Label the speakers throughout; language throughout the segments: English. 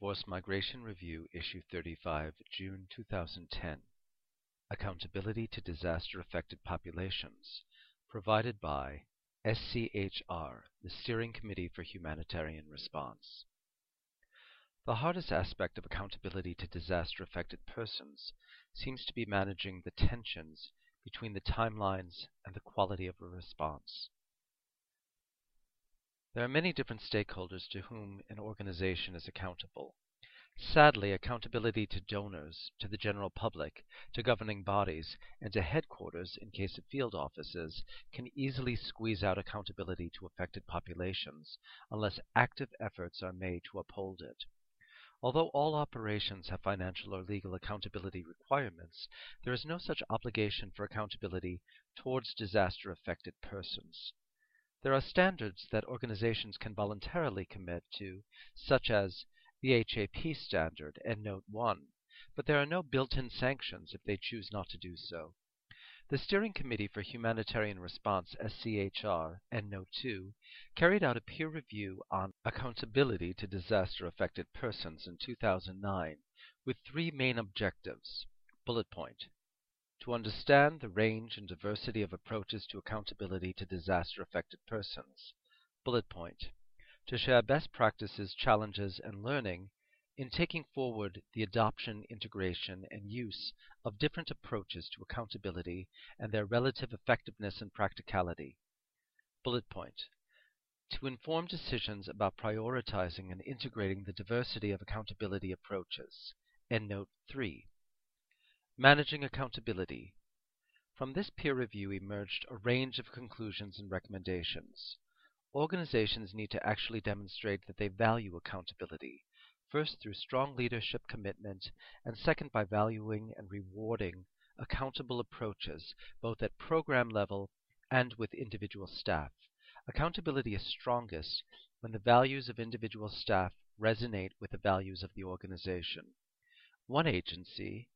Speaker 1: Forced Migration Review, Issue 35, June 2010. Accountability to Disaster Affected Populations. Provided by SCHR, the Steering Committee for Humanitarian Response. The hardest aspect of accountability to disaster affected persons seems to be managing the tensions between the timelines and the quality of a response. There are many different stakeholders to whom an organization is accountable. Sadly, accountability to donors, to the general public, to governing bodies, and to headquarters in case of field offices can easily squeeze out accountability to affected populations unless active efforts are made to uphold it. Although all operations have financial or legal accountability requirements, there is no such obligation for accountability towards disaster affected persons. There are standards that organizations can voluntarily commit to, such as the HAP standard and Note 1, but there are no built-in sanctions if they choose not to do so. The Steering Committee for Humanitarian Response SCHR and Note 2 carried out a peer review on accountability to disaster affected persons in 2009 with three main objectives. Bullet point to understand the range and diversity of approaches to accountability to disaster affected persons. Bullet point. To share best practices, challenges, and learning in taking forward the adoption, integration, and use of different approaches to accountability and their relative effectiveness and practicality. Bullet point. To inform decisions about prioritizing and integrating the diversity of accountability approaches. Endnote 3. Managing accountability. From this peer review emerged a range of conclusions and recommendations. Organizations need to actually demonstrate that they value accountability, first through strong leadership commitment, and second by valuing and rewarding accountable approaches both at program level and with individual staff. Accountability is strongest when the values of individual staff resonate with the values of the organization. One agency,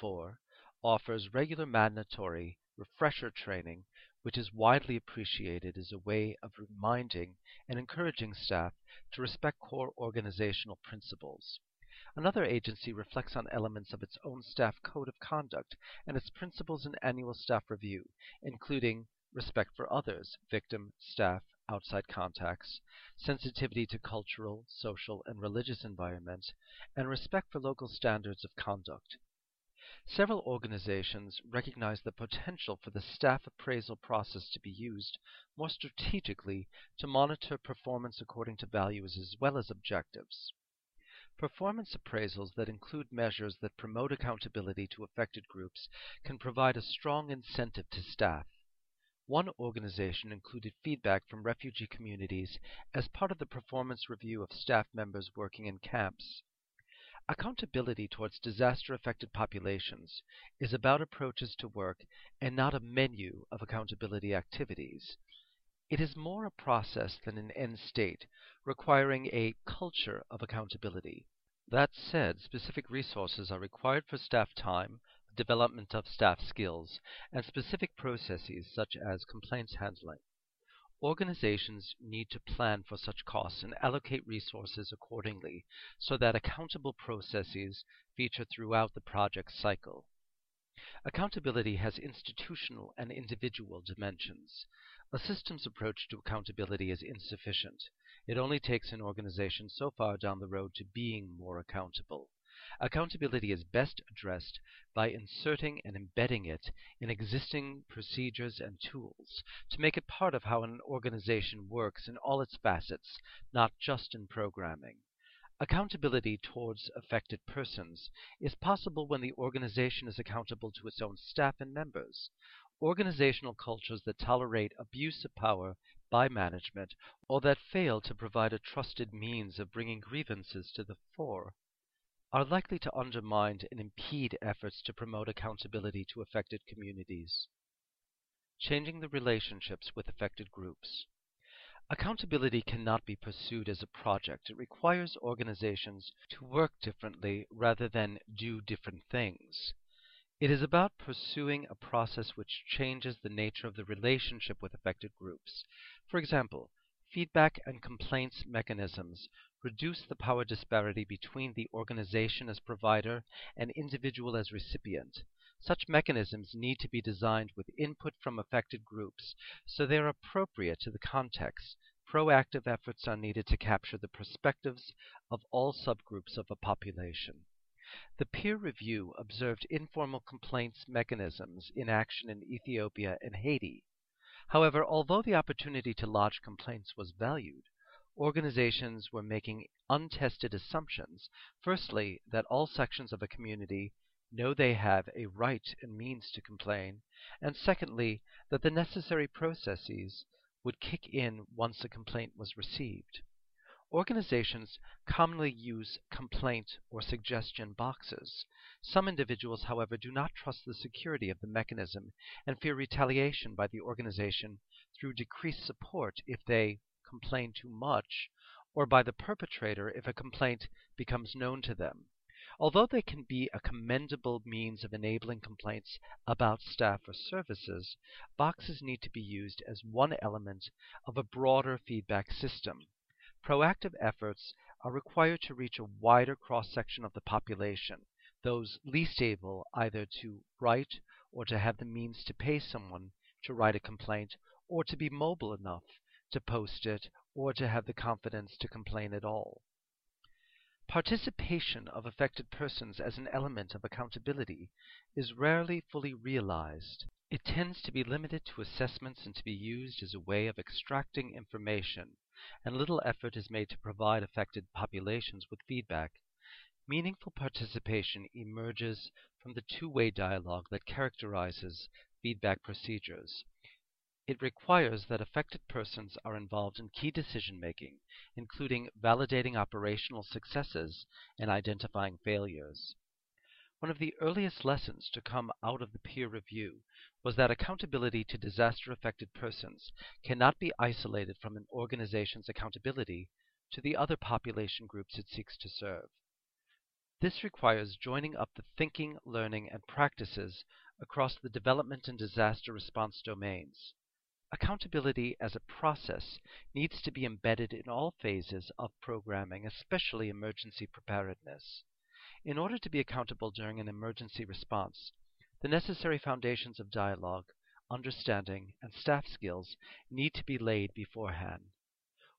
Speaker 1: 4, offers regular mandatory refresher training, which is widely appreciated as a way of reminding and encouraging staff to respect core organizational principles. Another agency reflects on elements of its own staff code of conduct and its principles in annual staff review, including respect for others, victim, staff, outside contacts, sensitivity to cultural, social, and religious environment, and respect for local standards of conduct. Several organizations recognize the potential for the staff appraisal process to be used more strategically to monitor performance according to values as well as objectives. Performance appraisals that include measures that promote accountability to affected groups can provide a strong incentive to staff. One organization included feedback from refugee communities as part of the performance review of staff members working in camps. Accountability towards disaster affected populations is about approaches to work and not a menu of accountability activities. It is more a process than an end state, requiring a culture of accountability. That said, specific resources are required for staff time, the development of staff skills, and specific processes such as complaints handling. Organizations need to plan for such costs and allocate resources accordingly so that accountable processes feature throughout the project cycle. Accountability has institutional and individual dimensions. A systems approach to accountability is insufficient. It only takes an organization so far down the road to being more accountable. Accountability is best addressed by inserting and embedding it in existing procedures and tools to make it part of how an organization works in all its facets, not just in programming. Accountability towards affected persons is possible when the organization is accountable to its own staff and members. Organizational cultures that tolerate abuse of power by management or that fail to provide a trusted means of bringing grievances to the fore are likely to undermine and impede efforts to promote accountability to affected communities. Changing the relationships with affected groups. Accountability cannot be pursued as a project. It requires organizations to work differently rather than do different things. It is about pursuing a process which changes the nature of the relationship with affected groups. For example, feedback and complaints mechanisms reduce the power disparity between the organization as provider and individual as recipient. Such mechanisms need to be designed with input from affected groups so they are appropriate to the context. Proactive efforts are needed to capture the perspectives of all subgroups of a population. The peer review observed informal complaints mechanisms in action in Ethiopia and Haiti. However, although the opportunity to lodge complaints was valued, organizations were making untested assumptions. Firstly, that all sections of a community know they have a right and means to complain, and secondly, that the necessary processes would kick in once a complaint was received. Organizations commonly use complaint or suggestion boxes. Some individuals, however, do not trust the security of the mechanism and fear retaliation by the organization through decreased support if they complain too much, or by the perpetrator if a complaint becomes known to them. Although they can be a commendable means of enabling complaints about staff or services, boxes need to be used as one element of a broader feedback system. Proactive efforts are required to reach a wider cross-section of the population, those least able either to write or to have the means to pay someone to write a complaint, or to be mobile enough to post it, or to have the confidence to complain at all. Participation of affected persons as an element of accountability is rarely fully realized. It tends to be limited to assessments and to be used as a way of extracting information and little effort is made to provide affected populations with feedback. Meaningful participation emerges from the two-way dialogue that characterizes feedback procedures. It requires that affected persons are involved in key decision making, including validating operational successes and identifying failures. One of the earliest lessons to come out of the peer review was that accountability to disaster affected persons cannot be isolated from an organization's accountability to the other population groups it seeks to serve. This requires joining up the thinking, learning, and practices across the development and disaster response domains. Accountability as a process needs to be embedded in all phases of programming, especially emergency preparedness. In order to be accountable during an emergency response, the necessary foundations of dialogue, understanding, and staff skills need to be laid beforehand.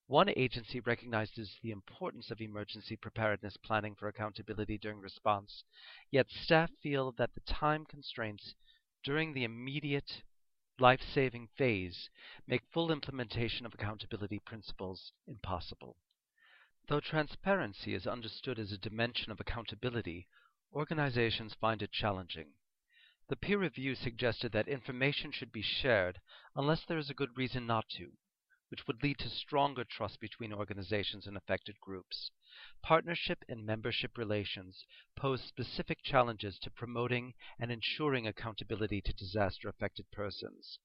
Speaker 1: One agency recognizes the importance of emergency preparedness planning for accountability during response, yet staff feel that the time constraints during the immediate life-saving phase make full implementation of accountability principles impossible. Though transparency is understood as a dimension of accountability, organizations find it challenging. The peer review suggested that information should be shared unless there is a good reason not to, which would lead to stronger trust between organizations and affected groups. Partnership and membership relations pose specific challenges to promoting and ensuring accountability to disaster affected persons.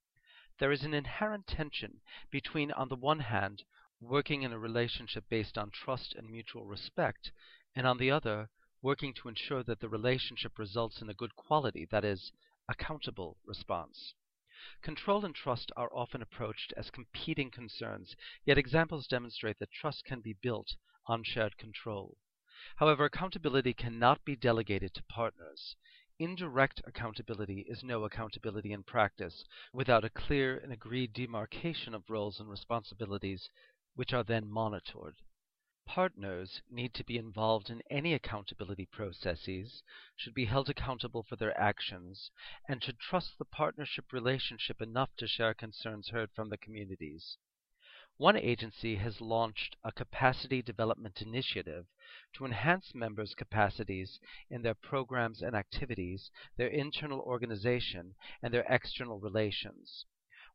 Speaker 1: There is an inherent tension between, on the one hand, working in a relationship based on trust and mutual respect, and on the other, working to ensure that the relationship results in a good quality, that is, accountable response. Control and trust are often approached as competing concerns, yet examples demonstrate that trust can be built on shared control. However, accountability cannot be delegated to partners. Indirect accountability is no accountability in practice without a clear and agreed demarcation of roles and responsibilities which are then monitored. Partners need to be involved in any accountability processes, should be held accountable for their actions, and should trust the partnership relationship enough to share concerns heard from the communities. One agency has launched a capacity development initiative to enhance members' capacities in their programs and activities, their internal organization, and their external relations.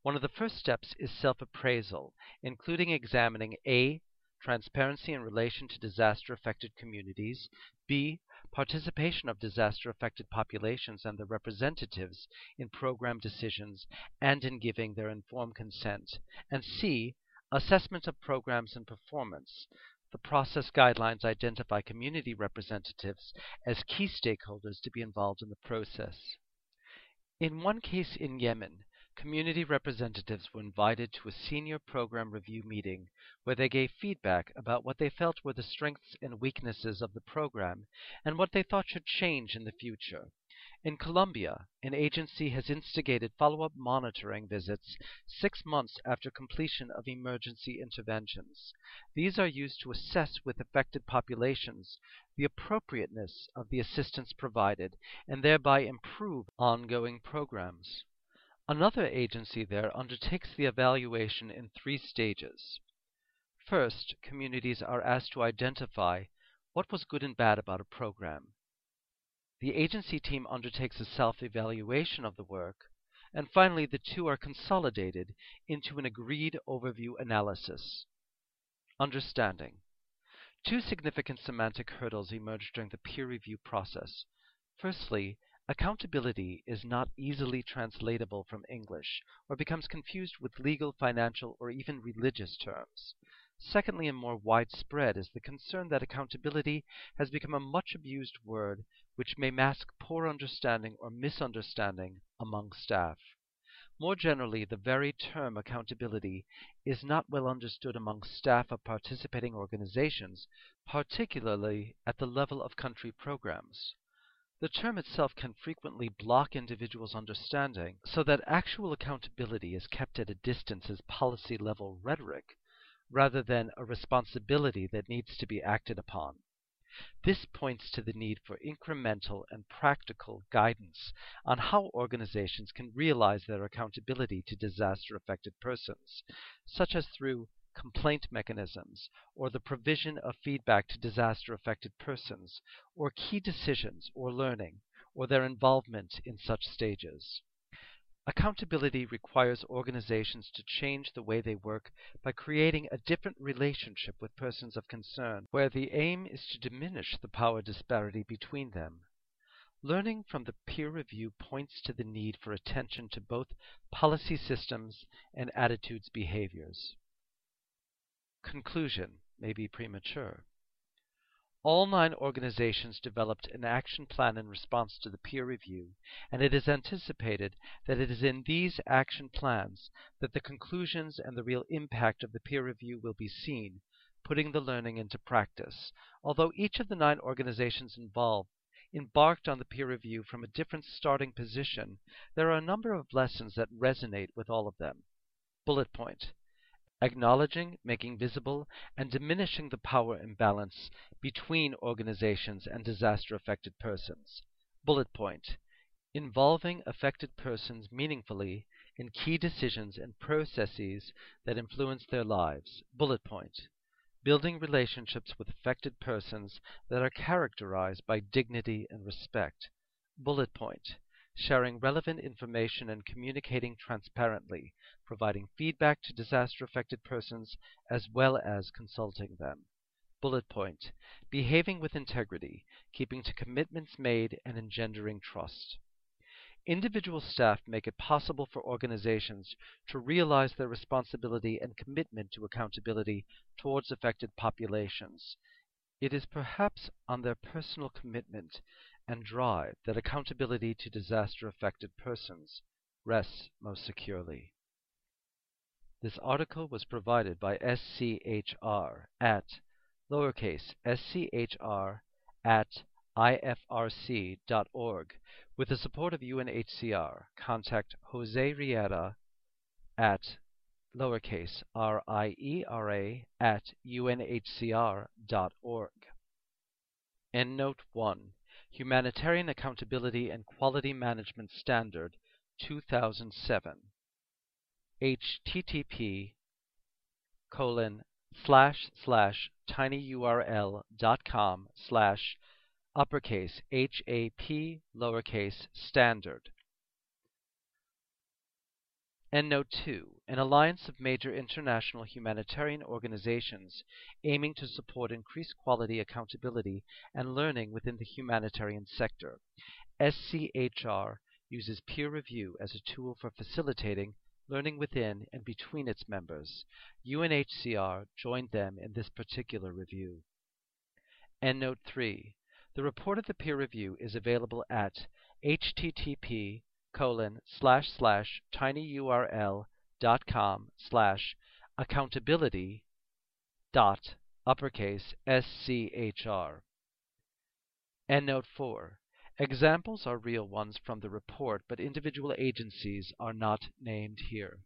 Speaker 1: One of the first steps is self-appraisal, including examining A. Transparency in relation to disaster-affected communities. B. Participation of disaster-affected populations and their representatives in program decisions and in giving their informed consent. And C. Assessment of programs and performance. The process guidelines identify community representatives as key stakeholders to be involved in the process. In one case in Yemen, community representatives were invited to a senior program review meeting where they gave feedback about what they felt were the strengths and weaknesses of the program and what they thought should change in the future. In Colombia, an agency has instigated follow-up monitoring visits six months after completion of emergency interventions. These are used to assess with affected populations the appropriateness of the assistance provided and thereby improve ongoing programs. Another agency there undertakes the evaluation in three stages. First, communities are asked to identify what was good and bad about a program. The agency team undertakes a self-evaluation of the work, and finally the two are consolidated into an agreed overview analysis. Understanding. Two significant semantic hurdles emerge during the peer review process. Firstly, accountability is not easily translatable from English or becomes confused with legal, financial, or even religious terms. Secondly, and more widespread, is the concern that accountability has become a much abused word which may mask poor understanding or misunderstanding among staff. More generally, the very term accountability is not well understood among staff of participating organizations, particularly at the level of country programs. The term itself can frequently block individuals' understanding, so that actual accountability is kept at a distance as policy level rhetoric rather than a responsibility that needs to be acted upon. This points to the need for incremental and practical guidance on how organizations can realize their accountability to disaster affected persons, such as through complaint mechanisms, or the provision of feedback to disaster affected persons, or key decisions or learning, or their involvement in such stages. Accountability requires organizations to change the way they work by creating a different relationship with persons of concern, where the aim is to diminish the power disparity between them. Learning from the peer review points to the need for attention to both policy systems and attitudes behaviors. Conclusion may be premature. All nine organizations developed an action plan in response to the peer review, and it is anticipated that it is in these action plans that the conclusions and the real impact of the peer review will be seen, putting the learning into practice. Although each of the nine organizations involved embarked on the peer review from a different starting position, there are a number of lessons that resonate with all of them. Bullet point acknowledging, making visible, and diminishing the power imbalance between organizations and disaster affected persons. Bullet point involving affected persons meaningfully in key decisions and processes that influence their lives. Bullet point building relationships with affected persons that are characterized by dignity and respect. Bullet point sharing relevant information and communicating transparently, providing feedback to disaster affected persons as well as consulting them. Bullet point behaving with integrity, keeping to commitments made, and engendering trust. Individual staff make it possible for organizations to realize their responsibility and commitment to accountability towards affected populations. It is perhaps on their personal commitment and drive that accountability to disaster affected persons rests most securely. This article was provided by SCHR at lowercase schr at ifrc.org with the support of UNHCR. Contact Jose Riera at lowercase riera at unhcr.org. Endnote 1 Humanitarian Accountability and Quality Management Standard 2007 http colon slash slash tinyurl dot com slash uppercase HAP lowercase standard. Endnote 2 An alliance of major international humanitarian organizations aiming to support increased quality, accountability, and learning within the humanitarian sector. SCHR uses peer review as a tool for facilitating learning within and between its members. UNHCR joined them in this particular review. Endnote 3 The report of the peer review is available at http colon slash slash tinyurl dot com slash accountability dot uppercase schr. Endnote 4. Examples are real ones from the report, but individual agencies are not named here.